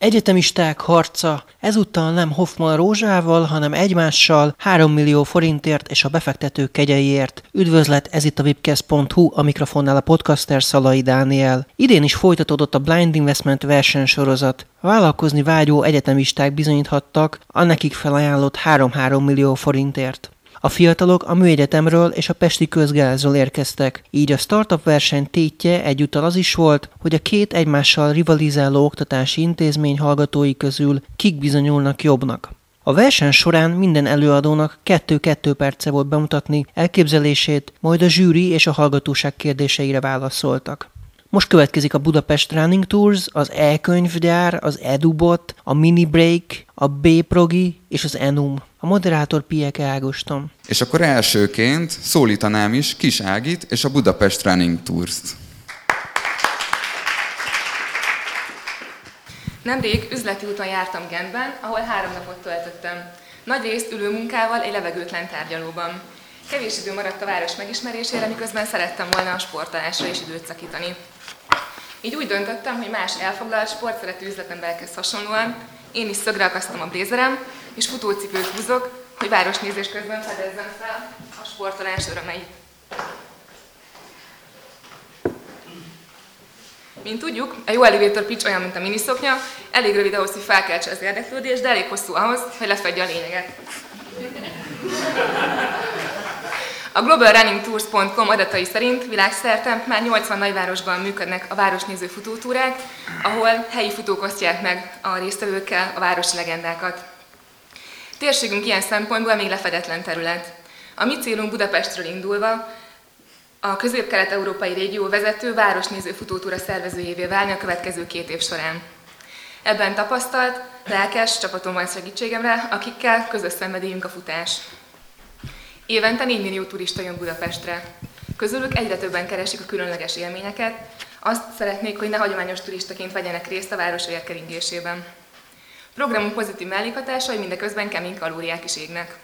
Egyetemisták harca ezúttal nem Hoffman Rózsával, hanem egymással 3 millió forintért és a befektetők kegyeiért. Üdvözlet, ez itt a webcast.hu, a mikrofonnál a podcaster Szalai Dániel. Idén is folytatódott a Blind Investment versenysorozat. Vállalkozni vágyó egyetemisták bizonyíthattak a nekik felajánlott 3-3 millió forintért. A fiatalok a műegyetemről és a Pesti közgázról érkeztek, így a startup verseny tétje egyúttal az is volt, hogy a két egymással rivalizáló oktatási intézmény hallgatói közül kik bizonyulnak jobbnak. A verseny során minden előadónak 2-2 perce volt bemutatni elképzelését, majd a zsűri és a hallgatóság kérdéseire válaszoltak. Most következik a Budapest Running Tours, az e-könyvgyár, az EduBot, a Mini Break, a B-Progi és az Enum. A moderátor Pieke Ágoston. És akkor elsőként szólítanám is Kis Ágit és a Budapest Running Tours-t. Nemrég üzleti úton jártam Gentben, ahol három napot töltöttem. Nagy részt ülő munkával egy levegőtlen tárgyalóban. Kevés idő maradt a város megismerésére, miközben szerettem volna a sportolásra is időt szakítani. Így úgy döntöttem, hogy más elfoglalt, sportszerető üzletemberekhez hasonlóan én is szögre akasztom a blézerem, és futócipőt húzok, hogy városnézés közben fedezzem fel a sportolás örömeit. Mint tudjuk, a jó elevator pitch olyan, mint a miniszoknya, elég rövid ahhoz, hogy felkeltse az érdeklődést, de elég hosszú ahhoz, hogy lefedje a lényeget. A globalrunningtours.com adatai szerint világszerte már 80 nagyvárosban működnek a városnéző futótúrák, ahol helyi futók osztják meg a résztvevőkkel a városi legendákat. Térségünk ilyen szempontból még lefedetlen terület. A mi célunk Budapestről indulva a közép-kelet-európai régió vezető városnéző futótúra szervezőjévé válni a következő két év során. Ebben tapasztalt, lelkes csapatom van segítségemre, akikkel közös szenvedélyünk a futás. Évente 4 millió turista jön Budapestre. Közülük egyre többen keresik a különleges élményeket, azt szeretnék, hogy ne hagyományos turistaként vegyenek részt a város érkeringésében. Programunk pozitív mellékhatásai mindeközben kemény kalóriák is égnek.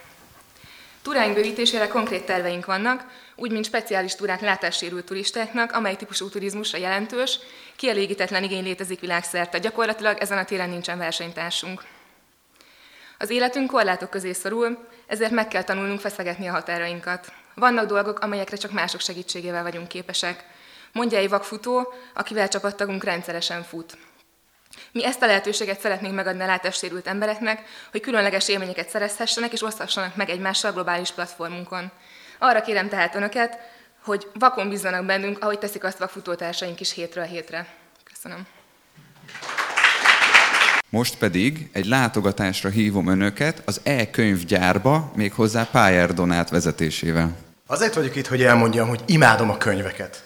Túráink bővítésére konkrét terveink vannak, úgy, mint speciális túrák látássérült turistáknak, amely típusú turizmusra jelentős, kielégítetlen igény létezik világszerte. Gyakorlatilag ezen a téren nincsen versenytársunk. Az életünk korlátok közé szorul, ezért meg kell tanulnunk feszegetni a határainkat. Vannak dolgok, amelyekre csak mások segítségével vagyunk képesek. Mondja egy vakfutó, akivel csapattagunk rendszeresen fut. Mi ezt a lehetőséget szeretnénk megadni a látássérült embereknek, hogy különleges élményeket szerezhessenek és oszthassanak meg egymással globális platformunkon. Arra kérem tehát Önöket, hogy vakon bízzanak bennünk, ahogy teszik azt vakfutótársaink is hétről hétre. Köszönöm. Most pedig egy látogatásra hívom önöket az e-könyvgyárba, méghozzá Pályár Donát vezetésével. Azért vagyok itt, hogy elmondjam, hogy imádom a könyveket.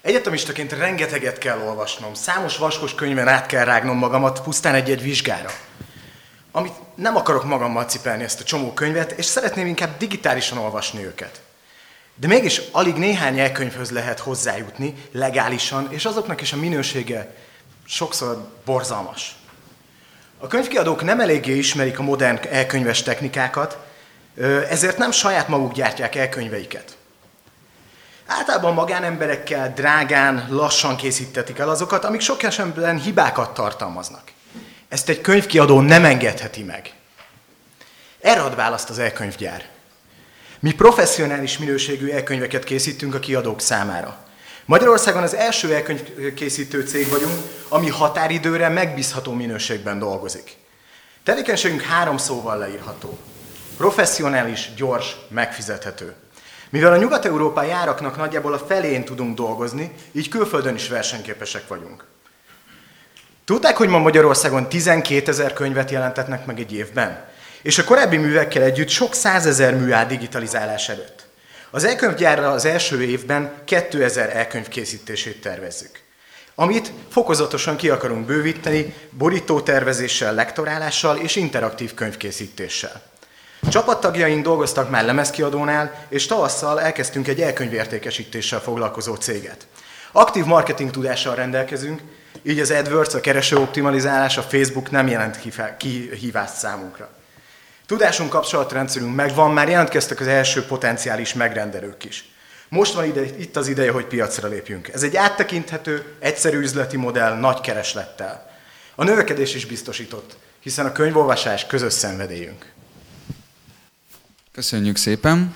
Egyetemistaként rengeteget kell olvasnom, számos vaskos könyven át kell rágnom magamat pusztán egy-egy vizsgára. Amit nem akarok magammal cipelni ezt a csomó könyvet, és szeretném inkább digitálisan olvasni őket. De mégis alig néhány elkönyvhöz lehet hozzájutni legálisan, és azoknak is a minősége sokszor borzalmas. A könyvkiadók nem eléggé ismerik a modern elkönyves technikákat, ezért nem saját maguk gyártják elkönyveiket. Általában magánemberekkel drágán, lassan készítetik el azokat, amik sok esetben hibákat tartalmaznak. Ezt egy könyvkiadó nem engedheti meg. Erre ad választ az elkönyvgyár. Mi professzionális minőségű elkönyveket készítünk a kiadók számára. Magyarországon az első elkönyvkészítő cég vagyunk, ami határidőre megbízható minőségben dolgozik. Tevékenységünk három szóval leírható. Professzionális, gyors, megfizethető. Mivel a nyugat-európai áraknak nagyjából a felén tudunk dolgozni, így külföldön is versenyképesek vagyunk. Tudták, hogy ma Magyarországon 12 ezer könyvet jelentetnek meg egy évben? És a korábbi művekkel együtt sok százezer mű áll digitalizálás előtt. Az elkönyvgyárra az első évben 2000 elkönyv készítését tervezzük. Amit fokozatosan ki akarunk bővíteni borítótervezéssel, lektorálással és interaktív könyvkészítéssel. Csapattagjaink dolgoztak már lemezkiadónál, és tavasszal elkezdtünk egy elkönyvértékesítéssel foglalkozó céget. Aktív marketing tudással rendelkezünk, így az AdWords, a kereső optimalizálás, a Facebook nem jelent kihívást számunkra. Tudásunk kapcsolatrendszerünk megvan, már jelentkeztek az első potenciális megrendelők is. Most van ide, itt az ideje, hogy piacra lépjünk. Ez egy áttekinthető, egyszerű üzleti modell nagy kereslettel. A növekedés is biztosított, hiszen a könyvolvasás közös szenvedélyünk. Köszönjük szépen!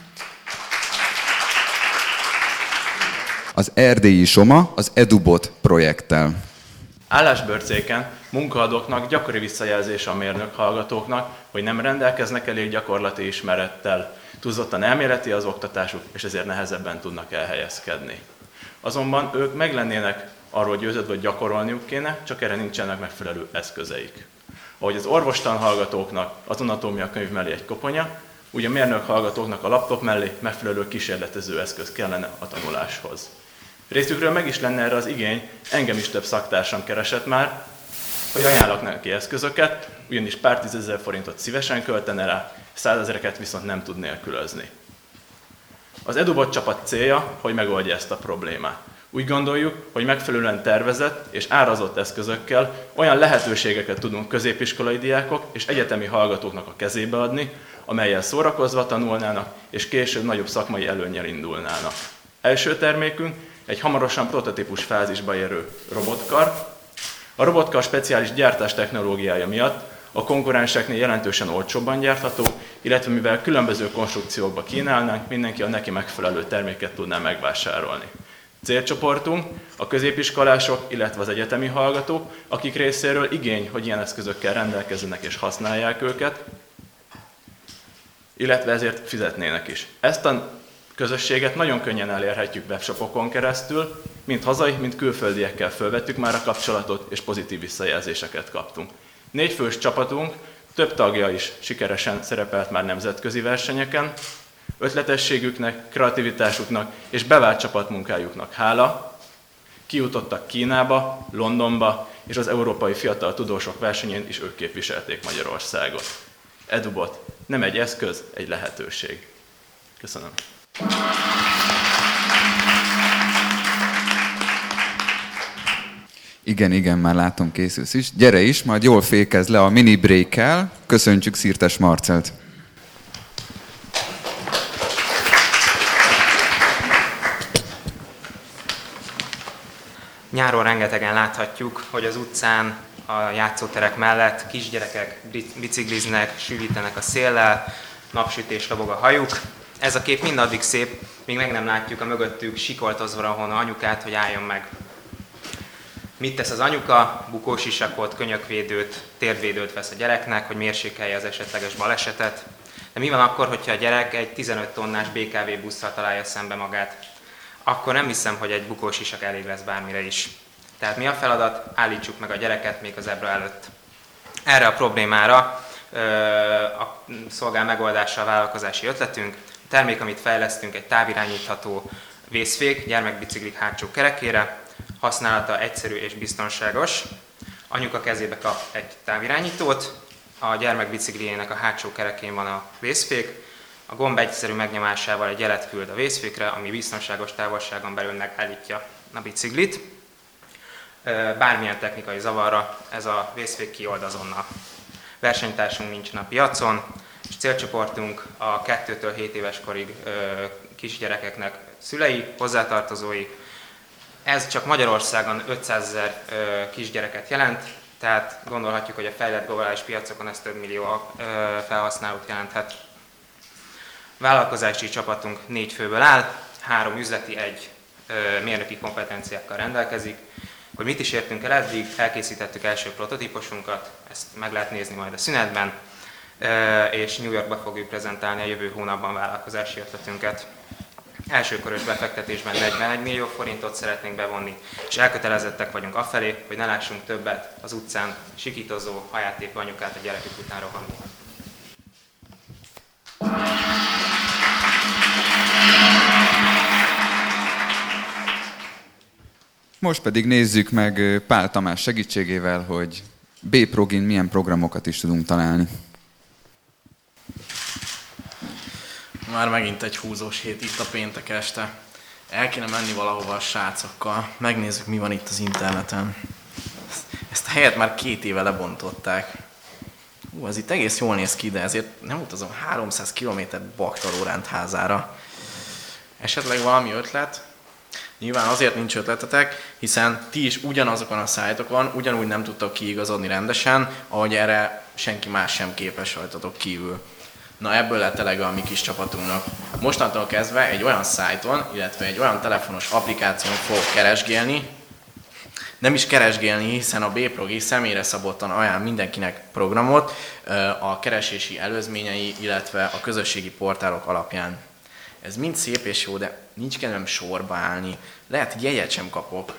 Az Erdélyi Soma az EduBot projekttel. Állásbörcéken munkaadóknak gyakori visszajelzés a mérnök hallgatóknak, hogy nem rendelkeznek elég gyakorlati ismerettel, túlzottan elméleti az oktatásuk, és ezért nehezebben tudnak elhelyezkedni. Azonban ők meg lennének arról győződve, hogy gyakorolniuk kéne, csak erre nincsenek megfelelő eszközeik. Ahogy az orvostan hallgatóknak az anatómia könyv mellé egy koponya, úgy a mérnök hallgatóknak a laptop mellé megfelelő kísérletező eszköz kellene a tanuláshoz. Részükről meg is lenne erre az igény, engem is több szaktársam keresett már, hogy ajánlok neki eszközöket, ugyanis pár tízezer forintot szívesen költene rá, százezereket viszont nem tud nélkülözni. Az EduBot csapat célja, hogy megoldja ezt a problémát. Úgy gondoljuk, hogy megfelelően tervezett és árazott eszközökkel olyan lehetőségeket tudunk középiskolai diákok és egyetemi hallgatóknak a kezébe adni, amelyel szórakozva tanulnának és később nagyobb szakmai előnyel indulnának. Első termékünk egy hamarosan prototípus fázisba érő robotkar. A robotkar speciális gyártás technológiája miatt a konkurenseknél jelentősen olcsóbban gyártható, illetve mivel különböző konstrukciókba kínálnánk, mindenki a neki megfelelő terméket tudná megvásárolni. Célcsoportunk a középiskolások, illetve az egyetemi hallgatók, akik részéről igény, hogy ilyen eszközökkel rendelkezzenek és használják őket, illetve ezért fizetnének is. Ezt a közösséget nagyon könnyen elérhetjük webshopokon keresztül, mind hazai, mind külföldiekkel fölvettük már a kapcsolatot, és pozitív visszajelzéseket kaptunk. Négy fős csapatunk, több tagja is sikeresen szerepelt már nemzetközi versenyeken, ötletességüknek, kreativitásuknak és bevált csapatmunkájuknak hála, kijutottak Kínába, Londonba, és az Európai Fiatal Tudósok versenyén is ők képviselték Magyarországot. Edubot nem egy eszköz, egy lehetőség. Köszönöm. Igen, igen, már látom, készülsz is. Gyere is, majd jól fékez le a mini break-kel. Köszöntjük Szirtes Marcelt. Nyáron rengetegen láthatjuk, hogy az utcán, a játszóterek mellett kisgyerekek bicikliznek, sűvítenek a széllel, napsütés lobog a hajuk. Ez a kép mindaddig szép, míg meg nem látjuk a mögöttük sikoltozva a anyukát, hogy álljon meg. Mit tesz az anyuka? Bukós isakot, könyökvédőt, térvédőt vesz a gyereknek, hogy mérsékelje az esetleges balesetet. De mi van akkor, hogyha a gyerek egy 15 tonnás BKV busszal találja szembe magát? Akkor nem hiszem, hogy egy bukós isak elég lesz bármire is. Tehát mi a feladat? Állítsuk meg a gyereket még az ebra előtt. Erre a problémára a szolgál megoldása a vállalkozási ötletünk. Termék, amit fejlesztünk, egy távirányítható vészfék gyermekbiciklik hátsó kerekére, használata egyszerű és biztonságos. Anyuka kezébe kap egy távirányítót, a gyermek bicikliének a hátsó kerekén van a vészfék, a gomb egyszerű megnyomásával egy jelet küld a vészfékre, ami biztonságos távolságon belül megállítja a biciklit. Bármilyen technikai zavarra ez a vészfék kiold azonnal. Versenytársunk nincsen a piacon, és célcsoportunk a 2-től 7 éves korig kisgyerekeknek szülei, hozzátartozói, ez csak Magyarországon 500 ezer kisgyereket jelent, tehát gondolhatjuk, hogy a fejlett globális piacokon ez több millió felhasználót jelenthet. Vállalkozási csapatunk négy főből áll, három üzleti, egy mérnöki kompetenciákkal rendelkezik. Hogy mit is értünk el eddig, elkészítettük első prototípusunkat, ezt meg lehet nézni majd a szünetben, és New Yorkba fogjuk prezentálni a jövő hónapban vállalkozási ötletünket elsőkörös befektetésben 41 millió forintot szeretnénk bevonni, és elkötelezettek vagyunk afelé, hogy ne lássunk többet az utcán sikítozó, hajátépő anyukát a gyerekük után rohanni. Most pedig nézzük meg Pál Tamás segítségével, hogy B-progin milyen programokat is tudunk találni. Már megint egy húzós hét itt a péntek este. El kéne menni valahova a srácokkal. Megnézzük, mi van itt az interneten. Ezt a helyet már két éve lebontották. Ú, ez itt egész jól néz ki, de ezért nem utazom 300 km Baktaló házára. Esetleg valami ötlet? Nyilván azért nincs ötletetek, hiszen ti is ugyanazokon a szájtokon ugyanúgy nem tudtok kiigazodni rendesen, ahogy erre senki más sem képes rajtatok kívül. Na ebből lett elege a mi kis csapatunknak. Mostantól kezdve egy olyan szájton, illetve egy olyan telefonos applikáción fogok keresgélni, nem is keresgélni, hiszen a B-progi személyre szabottan ajánl mindenkinek programot a keresési előzményei, illetve a közösségi portálok alapján. Ez mind szép és jó, de nincs kedvem sorba állni. Lehet, jegyet sem kapok.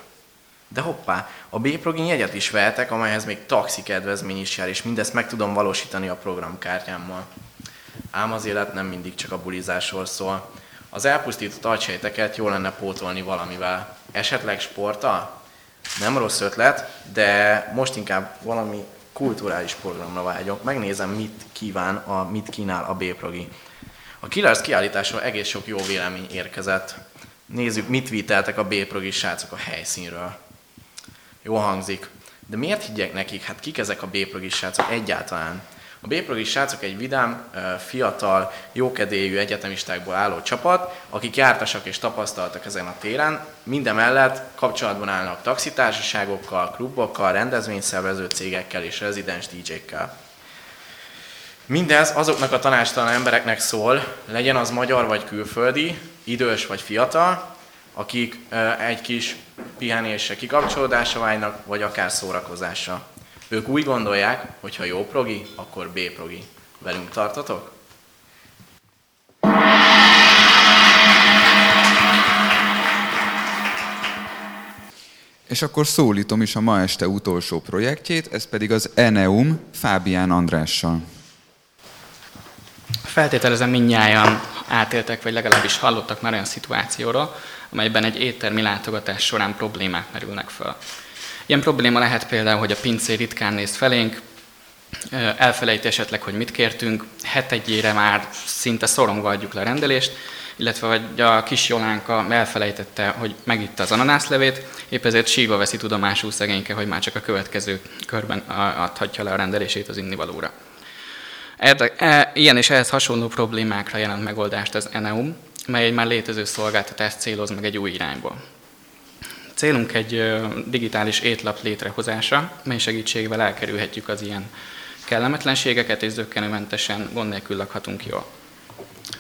De hoppá, a B-progin jegyet is vehetek, amelyhez még taxi kedvezmény is jár, és mindezt meg tudom valósítani a programkártyámmal. Ám az élet nem mindig csak a bulizásról szól. Az elpusztított agysejteket jó lenne pótolni valamivel. Esetleg sporttal? Nem rossz ötlet, de most inkább valami kulturális programra vágyok. Megnézem, mit kíván, a, mit kínál a B-progi. A Killers kiállításról egész sok jó vélemény érkezett. Nézzük, mit viteltek a B-progi srácok a helyszínről. Jó hangzik. De miért higgyek nekik? Hát kik ezek a B-progi srácok egyáltalán? A B-progi srácok egy vidám, fiatal, jókedélyű egyetemistákból álló csapat, akik jártasak és tapasztaltak ezen a téren, mindemellett kapcsolatban állnak taxitársaságokkal, klubokkal, rendezvényszervező cégekkel és rezidens DJ-kkel. Mindez azoknak a tanástalan embereknek szól, legyen az magyar vagy külföldi, idős vagy fiatal, akik egy kis pihenésre, kikapcsolódásra vágynak, vagy akár szórakozásra. Ők úgy gondolják, hogy ha jó progi, akkor B progi. Velünk tartotok? És akkor szólítom is a ma este utolsó projektjét, ez pedig az Eneum Fábián Andrással. Feltételezem mindnyájan átéltek, vagy legalábbis hallottak már olyan szituációról, amelyben egy éttermi látogatás során problémák merülnek fel. Ilyen probléma lehet például, hogy a pincér ritkán néz felénk, elfelejti esetleg, hogy mit kértünk, hetegyére már szinte szorongva adjuk le a rendelést, illetve vagy a kis Jolánka elfelejtette, hogy megitta az ananászlevét, épp ezért síva veszi tudomásul szegényke, hogy már csak a következő körben adhatja le a rendelését az innivalóra. E, ilyen és ehhez hasonló problémákra jelent megoldást az Eneum, mely egy már létező szolgáltatást céloz meg egy új irányból. Célunk egy digitális étlap létrehozása, mely segítségével elkerülhetjük az ilyen kellemetlenségeket, és zöggenőmentesen gond nélkül lakhatunk jól.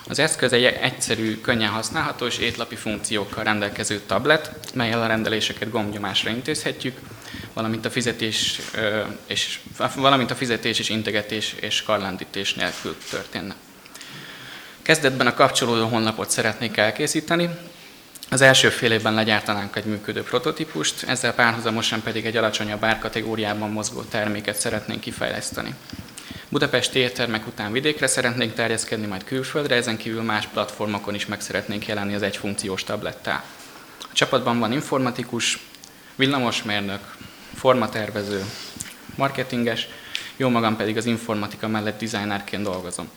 Az eszköz egy egyszerű, könnyen használható és étlapi funkciókkal rendelkező tablet, melyel a rendeléseket gombnyomásra intézhetjük, valamint a fizetés és, valamint a fizetés és integetés és karlendítés nélkül történne. Kezdetben a kapcsolódó honlapot szeretnék elkészíteni, az első fél évben legyártanánk egy működő prototípust, ezzel párhuzamosan pedig egy alacsonyabb árkategóriában mozgó terméket szeretnénk kifejleszteni. Budapesti éttermek után vidékre szeretnénk terjeszkedni, majd külföldre, ezen kívül más platformokon is meg szeretnénk jelenni az egyfunkciós tablettá. A csapatban van informatikus, villamosmérnök, formatervező, marketinges, jó magam pedig az informatika mellett designerként dolgozom.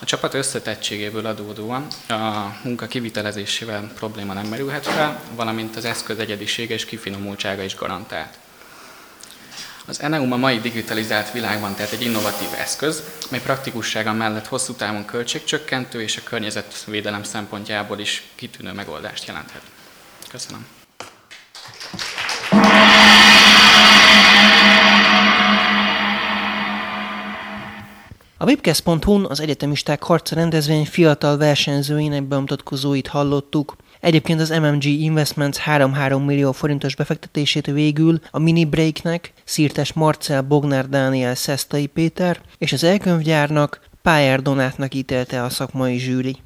A csapat összetettségéből adódóan a munka kivitelezésével probléma nem merülhet fel, valamint az eszköz egyedisége és kifinomultsága is garantált. Az Eneum a mai digitalizált világban tehát egy innovatív eszköz, mely praktikussága mellett hosszú távon költségcsökkentő és a környezetvédelem szempontjából is kitűnő megoldást jelenthet. Köszönöm. webcast.hu-n az egyetemisták harca rendezvény fiatal versenyzőinek bemutatkozóit hallottuk. Egyébként az MMG Investments 3-3 millió forintos befektetését végül a Mini Breaknek Szirtes Marcel, Bognár Dániel, Szesztai Péter és az elkönyvgyárnak Pályár Donátnak ítélte a szakmai zsűri.